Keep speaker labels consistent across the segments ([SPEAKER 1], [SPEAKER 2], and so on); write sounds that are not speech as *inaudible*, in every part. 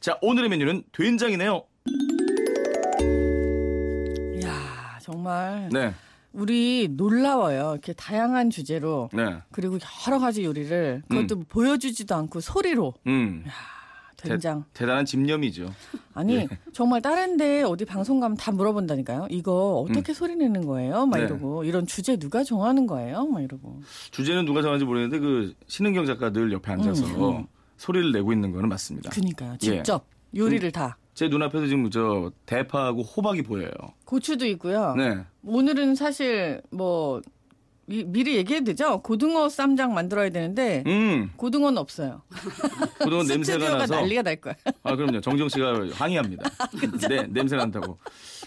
[SPEAKER 1] 자, 오늘의 메뉴는 된장이네요.
[SPEAKER 2] 이야, 정말
[SPEAKER 1] 네.
[SPEAKER 2] 우리 놀라워요. 이렇게 다양한 주제로
[SPEAKER 1] 네.
[SPEAKER 2] 그리고 여러 가지 요리를 그것도 보여주지도 않고 소리로
[SPEAKER 1] 음.
[SPEAKER 2] 된장.
[SPEAKER 1] 대, 단한 집념이죠.
[SPEAKER 2] 아니
[SPEAKER 1] 예.
[SPEAKER 2] 정말 다른데 어디 방송 가면 다 물어본다니까요. 이거 어떻게 소리 내는 거예요? 막
[SPEAKER 1] 네.
[SPEAKER 2] 이러고 이런 주제 누가 정하는 거예요? 막 이러고.
[SPEAKER 1] 주제는 누가 정하는지 모르겠는데 그 신은경 작가들 옆에 앉아서
[SPEAKER 2] 음, 음.
[SPEAKER 1] 소리를 내고 있는 거는 맞습니다.
[SPEAKER 2] 그니까요.
[SPEAKER 1] 예.
[SPEAKER 2] 직접 요리를 다.
[SPEAKER 1] 제 눈앞에도 지금 저 대파하고 호박이 보여요.
[SPEAKER 2] 고추도 있고요.
[SPEAKER 1] 네.
[SPEAKER 2] 오늘은 사실 뭐 미, 미리 얘기해도 되죠? 고등어 쌈장 만들어야 되는데
[SPEAKER 1] 음.
[SPEAKER 2] 고등어는 없어요. *laughs*
[SPEAKER 1] 그동안 냄새가 나서
[SPEAKER 2] 난리가 날 거야.
[SPEAKER 1] 아 그럼요. 정정 씨가 *laughs* 항의합니다. 네, 냄새 난다고.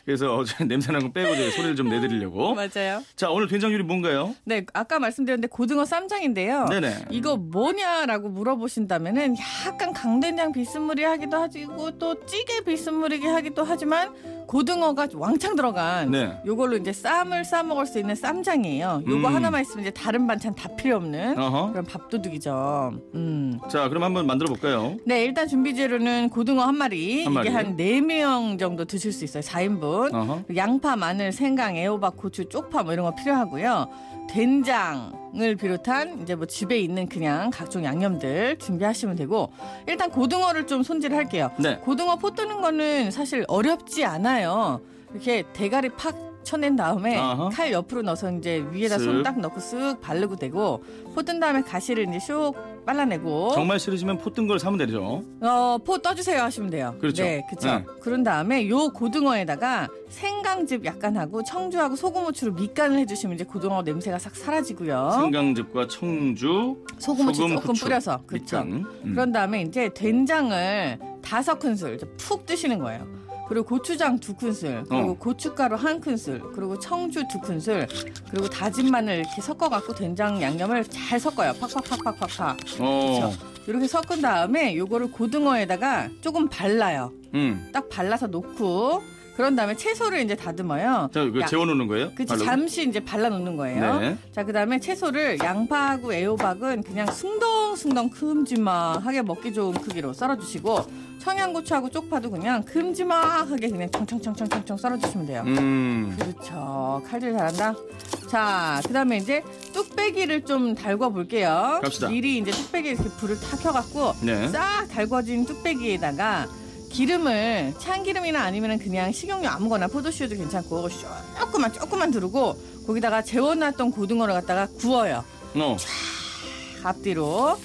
[SPEAKER 1] 그래서 *laughs* 어제 냄새 난거 빼고 소리를 좀 내드리려고. *laughs*
[SPEAKER 2] 맞아요.
[SPEAKER 1] 자, 오늘 된장 요리 뭔가요?
[SPEAKER 2] 네, 아까 말씀드렸는데 고등어 쌈장인데요.
[SPEAKER 1] 네네.
[SPEAKER 2] 이거 뭐냐라고 물어보신다면은 약간 강된장 비스무리하기도 하고 또 찌개 비스무리게 하기도 하지만 고등어가 왕창 들어간
[SPEAKER 1] 네.
[SPEAKER 2] 요걸로 이제 쌈을 싸 먹을 수 있는 쌈장이에요. 요거
[SPEAKER 1] 음.
[SPEAKER 2] 하나만 있으면 이제 다른 반찬 다 필요 없는
[SPEAKER 1] 어허.
[SPEAKER 2] 그런 밥도둑이죠. 음.
[SPEAKER 1] 자, 그럼 한번 만들어 볼까요?
[SPEAKER 2] 네, 일단 준비 재료는 고등어 한 마리.
[SPEAKER 1] 한 마리.
[SPEAKER 2] 이게 한 네 명 정도 드실 수 있어요. 4인분.
[SPEAKER 1] 어허.
[SPEAKER 2] 양파, 마늘, 생강, 애호박, 고추, 쪽파 뭐 이런 거 필요하고요. 된장을 비롯한 이제 뭐 집에 있는 그냥 각종 양념들 준비하시면 되고 일단 고등어를 좀 손질할게요.
[SPEAKER 1] 네.
[SPEAKER 2] 고등어 포 뜨는 거는 사실 어렵지 않아요. 이렇게 대가리 팍 쳐낸 다음에
[SPEAKER 1] 아하.
[SPEAKER 2] 칼 옆으로 넣어서 이제 위에다
[SPEAKER 1] 쓱.
[SPEAKER 2] 손딱 넣고 쓱 바르고 되고 포뜬 다음에 가시를 이제 슉 발라내고
[SPEAKER 1] 정말 싫으시면 포 뜬 걸 사면 되죠.
[SPEAKER 2] 어, 포 떠주세요 하시면 돼요.
[SPEAKER 1] 그렇죠.
[SPEAKER 2] 네, 그렇죠.
[SPEAKER 1] 네.
[SPEAKER 2] 그런 다음에 요 고등어에다가 생강즙 약간 하고 청주하고 소금 후추로 밑간을 해주시면 이제 고등어 냄새가 싹 사라지고요.
[SPEAKER 1] 생강즙과 청주,
[SPEAKER 2] 소금 후추 조금
[SPEAKER 1] 후추,
[SPEAKER 2] 뿌려서 그렇죠.
[SPEAKER 1] 음.
[SPEAKER 2] 그런 다음에 이제 된장을 다섯 큰술 푹 뜨시는 거예요. 그리고 고추장 두 큰술, 그리고
[SPEAKER 1] 어.
[SPEAKER 2] 고춧가루 한 큰술, 그리고 청주 두 큰술, 그리고 다진 마늘 이렇게 섞어갖고 된장 양념을 잘 섞어요. 팍팍팍팍팍팍.
[SPEAKER 1] 어.
[SPEAKER 2] 그렇죠. 이렇게 섞은 다음에 요거를 고등어에다가 조금 발라요.
[SPEAKER 1] 음.
[SPEAKER 2] 딱 발라서 놓고 그런 다음에 채소를 이제 다듬어요.
[SPEAKER 1] 자, 이거
[SPEAKER 2] 야-
[SPEAKER 1] 재워 놓는 거예요?
[SPEAKER 2] 그치
[SPEAKER 1] 바로?
[SPEAKER 2] 잠시 이제 발라 놓는 거예요.
[SPEAKER 1] 네.
[SPEAKER 2] 자 그다음에 채소를 양파하고 애호박은 그냥 숭덩숭덩 큼지막하게 먹기 좋은 크기로 썰어주시고 청양고추하고 쪽파도 그냥 큼지막하게 그냥 청청청청청청 썰어주시면 돼요.
[SPEAKER 1] 음.
[SPEAKER 2] 그렇죠. 칼질 잘한다. 자, 그 다음에 이제 뚝배기를 좀 달궈 볼게요.
[SPEAKER 1] 갑시다.
[SPEAKER 2] 미리 이제 뚝배기 이렇게 불을 탁 켜갖고
[SPEAKER 1] 네.
[SPEAKER 2] 싹 달궈진 뚝배기에다가 기름을 참기름이나 아니면 그냥 식용유 아무거나 포도씨유도 괜찮고 조금만 조금만 두르고 거기다가 재워놨던 고등어를 갖다가 구워요.
[SPEAKER 1] 어.
[SPEAKER 2] 앞뒤로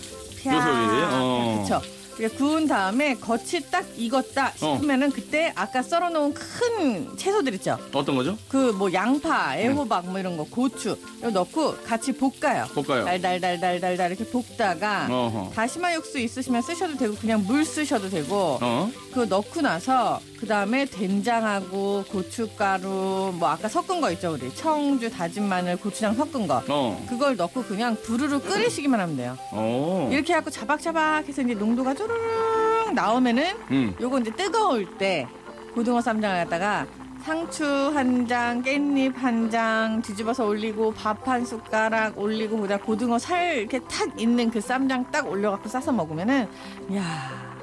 [SPEAKER 2] 펴.
[SPEAKER 1] 요 소리. 어.
[SPEAKER 2] 그렇죠. 이렇게 구운 다음에 겉이 딱 익었다
[SPEAKER 1] 어.
[SPEAKER 2] 싶으면은 그때 아까 썰어놓은 큰 채소들 있죠.
[SPEAKER 1] 어떤 거죠?
[SPEAKER 2] 그 뭐 양파, 애호박 뭐 이런 거, 고추 이거 넣고 같이 볶아요.
[SPEAKER 1] 볶아요.
[SPEAKER 2] 달달달달달달 이렇게 볶다가
[SPEAKER 1] 어허.
[SPEAKER 2] 다시마 육수 있으시면 쓰셔도 되고 그냥 물 쓰셔도 되고
[SPEAKER 1] 어.
[SPEAKER 2] 그거 넣고 나서 그 다음에 된장하고 고춧가루 뭐 아까 섞은 거 있죠 우리 청주 다진 마늘 고추장 섞은 거
[SPEAKER 1] 어.
[SPEAKER 2] 그걸 넣고 그냥 부르르 끓이시기만 하면 돼요.
[SPEAKER 1] 어.
[SPEAKER 2] 이렇게 해갖고 자박자박해서 이제 농도가 쪼르륵 나오면은
[SPEAKER 1] 음.
[SPEAKER 2] 요거 이제 뜨거울 때 고등어 쌈장을 갖다가 상추 한 장, 깻잎 한 장 뒤집어서 올리고 밥 한 숟가락 올리고 그다음 고등어 살 이렇게 탁 있는 그 쌈장 딱 올려갖고 싸서 먹으면은 야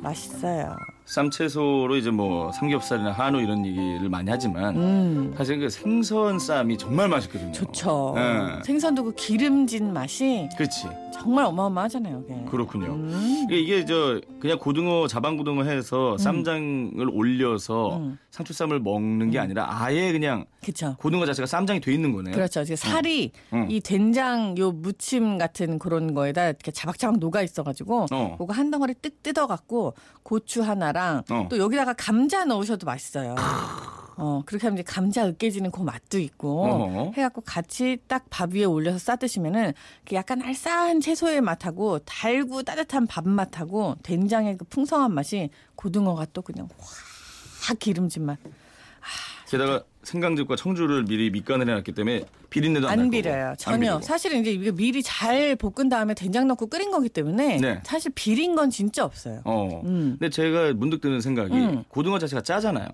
[SPEAKER 2] 맛있어요.
[SPEAKER 1] 쌈채소로 이제 뭐 삼겹살이나 한우 이런 얘기를 많이 하지만
[SPEAKER 2] 음
[SPEAKER 1] 사실 그 생선 쌈이 정말 맛있거든요.
[SPEAKER 2] 좋죠.
[SPEAKER 1] 네.
[SPEAKER 2] 생선도 그 기름진 맛이
[SPEAKER 1] 그렇지.
[SPEAKER 2] 정말 어마어마하잖아요. 그게.
[SPEAKER 1] 그렇군요.
[SPEAKER 2] 음.
[SPEAKER 1] 이게, 이게 저 그냥 고등어 자반 고등어 해서 쌈장을 올려서
[SPEAKER 2] 음.
[SPEAKER 1] 상추쌈을 먹는 게 아니라 아예 그냥
[SPEAKER 2] 그쵸.
[SPEAKER 1] 고등어 자체가 쌈장이 돼 있는 거네.
[SPEAKER 2] 그렇죠. 이제 살이
[SPEAKER 1] 응.
[SPEAKER 2] 이 된장 요 무침 같은 그런 거에다 이렇게 자박자박 녹아 있어가지고
[SPEAKER 1] 어.
[SPEAKER 2] 그거 한 덩어리 뜩 뜯어갖고 고추 하나랑
[SPEAKER 1] 어.
[SPEAKER 2] 또 여기다가 감자 넣으셔도 맛있어요. 어 그렇게 하면 이제 감자 으깨지는 그 맛도 있고
[SPEAKER 1] 어허.
[SPEAKER 2] 해갖고 같이 딱 밥 위에 올려서 싸 드시면은 그 약간 알싸한 채소의 맛하고 달고 따뜻한 밥 맛하고 된장의 그 풍성한 맛이 고등어가 또 그냥 확 기름진 맛.
[SPEAKER 1] 게다가 생강즙과 청주를 미리 밑간을 해놨기 때문에 비린내도 안, 안날
[SPEAKER 2] 비려요. 전혀.
[SPEAKER 1] 안.
[SPEAKER 2] 사실은 이제 이게 미리 잘 볶은 다음에 된장 넣고 끓인 거기 때문에
[SPEAKER 1] 네.
[SPEAKER 2] 사실 비린 건 진짜 없어요.
[SPEAKER 1] 어.
[SPEAKER 2] 음.
[SPEAKER 1] 근데 제가 문득 드는 생각이
[SPEAKER 2] 음.
[SPEAKER 1] 고등어 자체가 짜잖아요.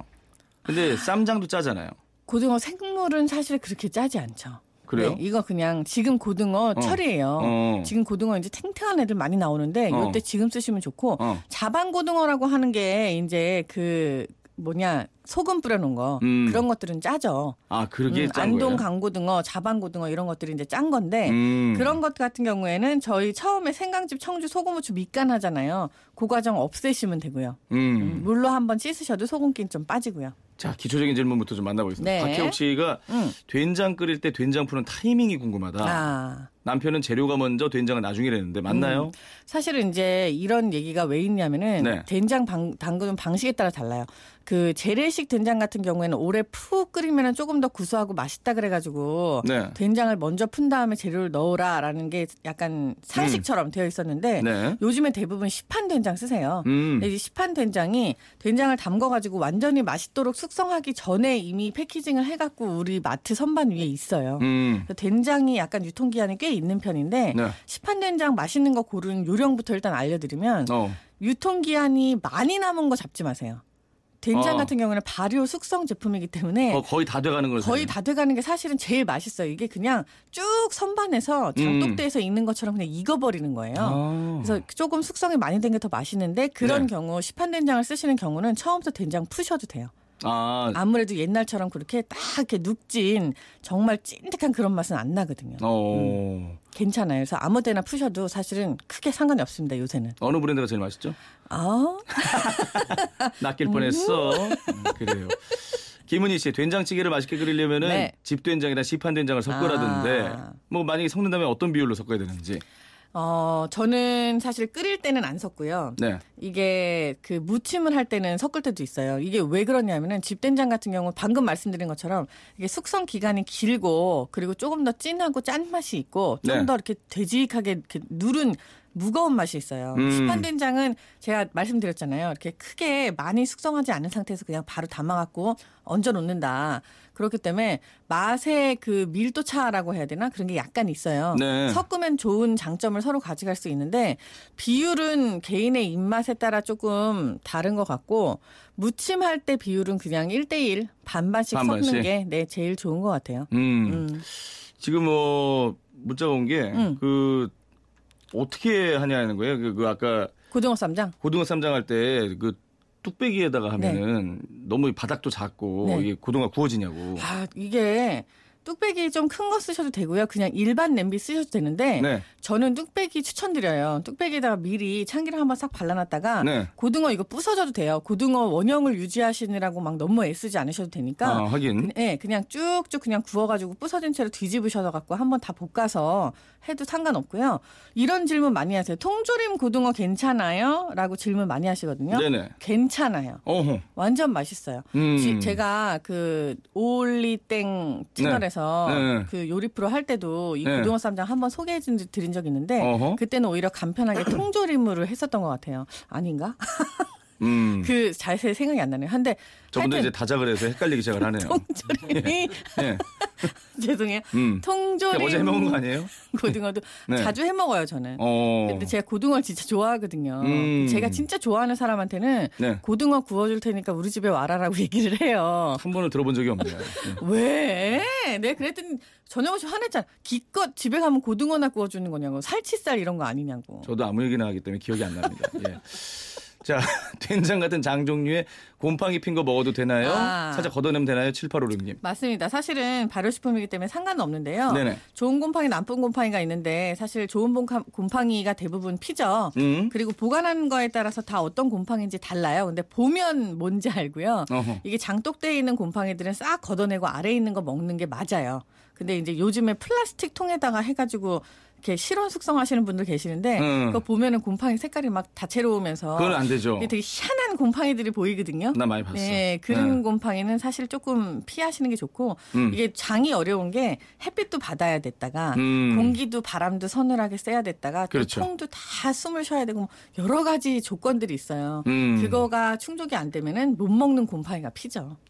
[SPEAKER 1] 근데 쌈장도 짜잖아요.
[SPEAKER 2] 고등어 생물은 사실 그렇게 짜지 않죠.
[SPEAKER 1] 그래요?
[SPEAKER 2] 네, 이거 그냥 지금 고등어
[SPEAKER 1] 어.
[SPEAKER 2] 철이에요.
[SPEAKER 1] 어.
[SPEAKER 2] 지금 고등어 이제 탱탱한 애들 많이 나오는데
[SPEAKER 1] 어.
[SPEAKER 2] 이때 지금 쓰시면 좋고
[SPEAKER 1] 어.
[SPEAKER 2] 자반 고등어라고 하는 게 이제 그 뭐냐 소금 뿌려놓은 거
[SPEAKER 1] 음.
[SPEAKER 2] 그런 것들은 짜죠.
[SPEAKER 1] 아, 그러게
[SPEAKER 2] 음,
[SPEAKER 1] 짠
[SPEAKER 2] 안동
[SPEAKER 1] 거예요.
[SPEAKER 2] 강고등어, 자반고등어 이런 것들이 이제 짠 건데
[SPEAKER 1] 음.
[SPEAKER 2] 그런 것 같은 경우에는 저희 처음에 생강즙, 청주, 소금후추 밑간 하잖아요. 그 과정 없애시면 되고요.
[SPEAKER 1] 음.
[SPEAKER 2] 물로 한번 씻으셔도 소금기 좀 빠지고요.
[SPEAKER 1] 자, 기초적인 질문부터 좀 만나보겠습니다.
[SPEAKER 2] 네.
[SPEAKER 1] 박혜옥 씨가
[SPEAKER 2] 음.
[SPEAKER 1] 된장 끓일 때 된장 푸는 타이밍이 궁금하다.
[SPEAKER 2] 아.
[SPEAKER 1] 남편은 재료가 먼저 된장은 나중이라는데 맞나요?
[SPEAKER 2] 사실은 이제 이런 얘기가 왜 있냐면은
[SPEAKER 1] 네.
[SPEAKER 2] 된장 방, 담그는 방식에 따라 달라요. 그 재래식 된장 같은 경우에는 오래 푹 끓이면 조금 더 구수하고 맛있다 그래가지고
[SPEAKER 1] 네.
[SPEAKER 2] 된장을 먼저 푼 다음에 재료를 넣어라라는 게 약간 상식처럼 되어 있었는데
[SPEAKER 1] 네.
[SPEAKER 2] 요즘에 대부분 시판 된장 쓰세요.
[SPEAKER 1] 음.
[SPEAKER 2] 근데 이 시판 된장이 된장을 담궈가지고 완전히 맛있도록 숙성하기 전에 이미 패키징을 해갖고 우리 마트 선반 위에 있어요.
[SPEAKER 1] 음.
[SPEAKER 2] 된장이 약간 유통기한이 꽤 있는 편인데
[SPEAKER 1] 네.
[SPEAKER 2] 시판 된장 맛있는 거 고르는 요령부터 일단 알려드리면
[SPEAKER 1] 어.
[SPEAKER 2] 유통기한이 많이 남은 거 잡지 마세요. 된장
[SPEAKER 1] 어.
[SPEAKER 2] 같은 경우는 발효 숙성 제품이기 때문에
[SPEAKER 1] 어, 거의 다 돼가는 걸
[SPEAKER 2] 거의. 다 돼가는 게 사실은 제일 맛있어요. 이게 그냥 쭉 선반에서 장독대에서 익는 것처럼 그냥 익어버리는 거예요.
[SPEAKER 1] 음. 아.
[SPEAKER 2] 그래서 조금 숙성이 많이 된 게 더 맛있는데 그런
[SPEAKER 1] 네.
[SPEAKER 2] 경우 시판 된장을 쓰시는 경우는 처음부터 된장 푸셔도 돼요.
[SPEAKER 1] 아.
[SPEAKER 2] 아무래도 옛날처럼 그렇게 딱 이렇게 눅진 정말 찐득한 그런 맛은 안 나거든요.
[SPEAKER 1] 어.
[SPEAKER 2] 괜찮아요. 그래서 아무 때나 푸셔도 사실은 크게 상관이 없습니다. 요새는.
[SPEAKER 1] 어느 브랜드가 제일 맛있죠?
[SPEAKER 2] 아, *laughs*
[SPEAKER 1] 낚일 뻔했어. 음, 그래요. 김은희 씨, 된장찌개를 맛있게 끓이려면은
[SPEAKER 2] 네.
[SPEAKER 1] 집 된장이랑 시판 된장을 섞으라던데
[SPEAKER 2] 아.
[SPEAKER 1] 뭐 만약에 섞는다면 어떤 비율로 섞어야 되는지.
[SPEAKER 2] 어, 저는 사실 끓일 때는 안 섞고요.
[SPEAKER 1] 네.
[SPEAKER 2] 이게 그 무침을 할 때는 섞을 때도 있어요. 이게 왜 그러냐면은 집된장 같은 경우 방금 말씀드린 것처럼 이게 숙성 기간이 길고 그리고 조금 더 진하고 짠 맛이 있고 좀
[SPEAKER 1] 네.
[SPEAKER 2] 더 이렇게 되직하게 이렇게 누른 무거운 맛이 있어요.
[SPEAKER 1] 음.
[SPEAKER 2] 시판 된장은 제가 말씀드렸잖아요. 이렇게 크게 많이 숙성하지 않은 상태에서 그냥 바로 담아갖고 얹어 놓는다. 그렇기 때문에 맛의 그 밀도 차라고 해야 되나 그런 게 약간 있어요.
[SPEAKER 1] 네.
[SPEAKER 2] 섞으면 좋은 장점을 서로 가져갈 수 있는데 비율은 개인의 입맛에 따라 조금 다른 것 같고 무침할 때 비율은 그냥 1대1 반반씩
[SPEAKER 1] 반반씩?
[SPEAKER 2] 섞는 게 네, 제일 좋은 것 같아요.
[SPEAKER 1] 음.
[SPEAKER 2] 음.
[SPEAKER 1] 지금 뭐 문자가 온 게그
[SPEAKER 2] 음.
[SPEAKER 1] 어떻게 하냐는 거예요. 그, 그 아까
[SPEAKER 2] 고등어 쌈장.
[SPEAKER 1] 고등어 쌈장 할 때 그 뚝배기에다가 하면은 너무 바닥도 작고
[SPEAKER 2] 네.
[SPEAKER 1] 이게 고등어 구워지냐고.
[SPEAKER 2] 아, 이게 뚝배기 좀 큰 거 쓰셔도 되고요. 그냥 일반 냄비 쓰셔도 되는데
[SPEAKER 1] 네.
[SPEAKER 2] 저는 뚝배기 추천드려요. 뚝배기에다가 미리 참기름 한번 싹 발라놨다가
[SPEAKER 1] 네.
[SPEAKER 2] 고등어 이거 부서져도 돼요. 고등어 원형을 유지하시느라고 막 너무 애쓰지 않으셔도 되니까
[SPEAKER 1] 아, 하긴.
[SPEAKER 2] 예, 그냥 쭉쭉 그냥 구워가지고 부서진 채로 뒤집으셔서 갖고 한번 다 볶아서 해도 상관없고요. 이런 질문 많이 하세요. 통조림 고등어 괜찮아요? 라고 질문 많이 하시거든요.
[SPEAKER 1] 네네.
[SPEAKER 2] 괜찮아요.
[SPEAKER 1] 어허.
[SPEAKER 2] 완전 맛있어요.
[SPEAKER 1] 음.
[SPEAKER 2] 지- 제가 그 오올리땡 채널에서
[SPEAKER 1] 네. 네.
[SPEAKER 2] 그 요리 프로 할 때도 이
[SPEAKER 1] 네.
[SPEAKER 2] 고등어 쌈장 한번 소개해 준- 드린 적이 있는데
[SPEAKER 1] 어허.
[SPEAKER 2] 그때는 오히려 간편하게 *clears throat* 통조림으로 했었던 것 같아요. 아닌가?
[SPEAKER 1] 음. *laughs*
[SPEAKER 2] 그 자세히 생각이 안 나네요. 근데
[SPEAKER 1] 저분도 이제 다작을 해서 헷갈리기 시작을 *laughs* 하네요.
[SPEAKER 2] 통조림이
[SPEAKER 1] 네. *laughs*
[SPEAKER 2] 죄송해요.
[SPEAKER 1] 음.
[SPEAKER 2] 통 조림
[SPEAKER 1] 어제 해먹은 거 아니에요? *laughs*
[SPEAKER 2] 고등어도
[SPEAKER 1] 네.
[SPEAKER 2] 자주 해 먹어요 저는.
[SPEAKER 1] 어.
[SPEAKER 2] 근데 제가 고등어를 진짜 좋아하거든요.
[SPEAKER 1] 음.
[SPEAKER 2] 제가 진짜 좋아하는 사람한테는
[SPEAKER 1] 네.
[SPEAKER 2] 고등어 구워줄 테니까 우리 집에 와라라고 *laughs* 얘기를 해요.
[SPEAKER 1] 한 번은 들어본 적이 없네요. 네.
[SPEAKER 2] 왜? 내가 그랬더니 전영호 씨 화냈잖아. 기껏 집에 가면 고등어나 구워주는 거냐고. 살치살 이런 거 아니냐고.
[SPEAKER 1] 저도 아무 얘기나 하기 때문에 기억이 안 납니다. 예. 자, *laughs* 된장 같은 장 종류에 곰팡이 핀 거 먹어도 되나요?
[SPEAKER 2] 아.
[SPEAKER 1] 살짝 걷어내면 되나요? 7856님.
[SPEAKER 2] 맞습니다. 사실은 발효식품이기 때문에 상관은 없는데요.
[SPEAKER 1] 네네.
[SPEAKER 2] 좋은 곰팡이, 나쁜 곰팡이가 있는데 사실 좋은 곰팡- 곰팡이가 대부분 피죠.
[SPEAKER 1] 음.
[SPEAKER 2] 그리고 보관하는 거에 따라서 다 어떤 곰팡이인지 달라요. 근데 보면 뭔지 알고요.
[SPEAKER 1] 어허.
[SPEAKER 2] 이게 장독대에 있는 곰팡이들은 싹 걷어내고 아래에 있는 거 먹는 게 맞아요. 근데 이제 요즘에 플라스틱 통에다가 해가지고 이렇게 실온 숙성하시는 분들 계시는데
[SPEAKER 1] 음.
[SPEAKER 2] 그거 보면은 곰팡이 색깔이 막 다채로우면서
[SPEAKER 1] 그건 안 되죠.
[SPEAKER 2] 되게 희한한 곰팡이들이 보이거든요.
[SPEAKER 1] 나 많이 봤어.
[SPEAKER 2] 네, 그런
[SPEAKER 1] 네.
[SPEAKER 2] 곰팡이는 사실 조금 피하시는 게 좋고
[SPEAKER 1] 음.
[SPEAKER 2] 이게 장이 어려운 게 햇빛도 받아야 됐다가
[SPEAKER 1] 음.
[SPEAKER 2] 공기도 바람도 서늘하게 쐬야 됐다가 또
[SPEAKER 1] 그렇죠.
[SPEAKER 2] 통도 다 숨을 쉬어야 되고 뭐 여러 가지 조건들이 있어요.
[SPEAKER 1] 음.
[SPEAKER 2] 그거가 충족이 안 되면은 못 먹는 곰팡이가 피죠.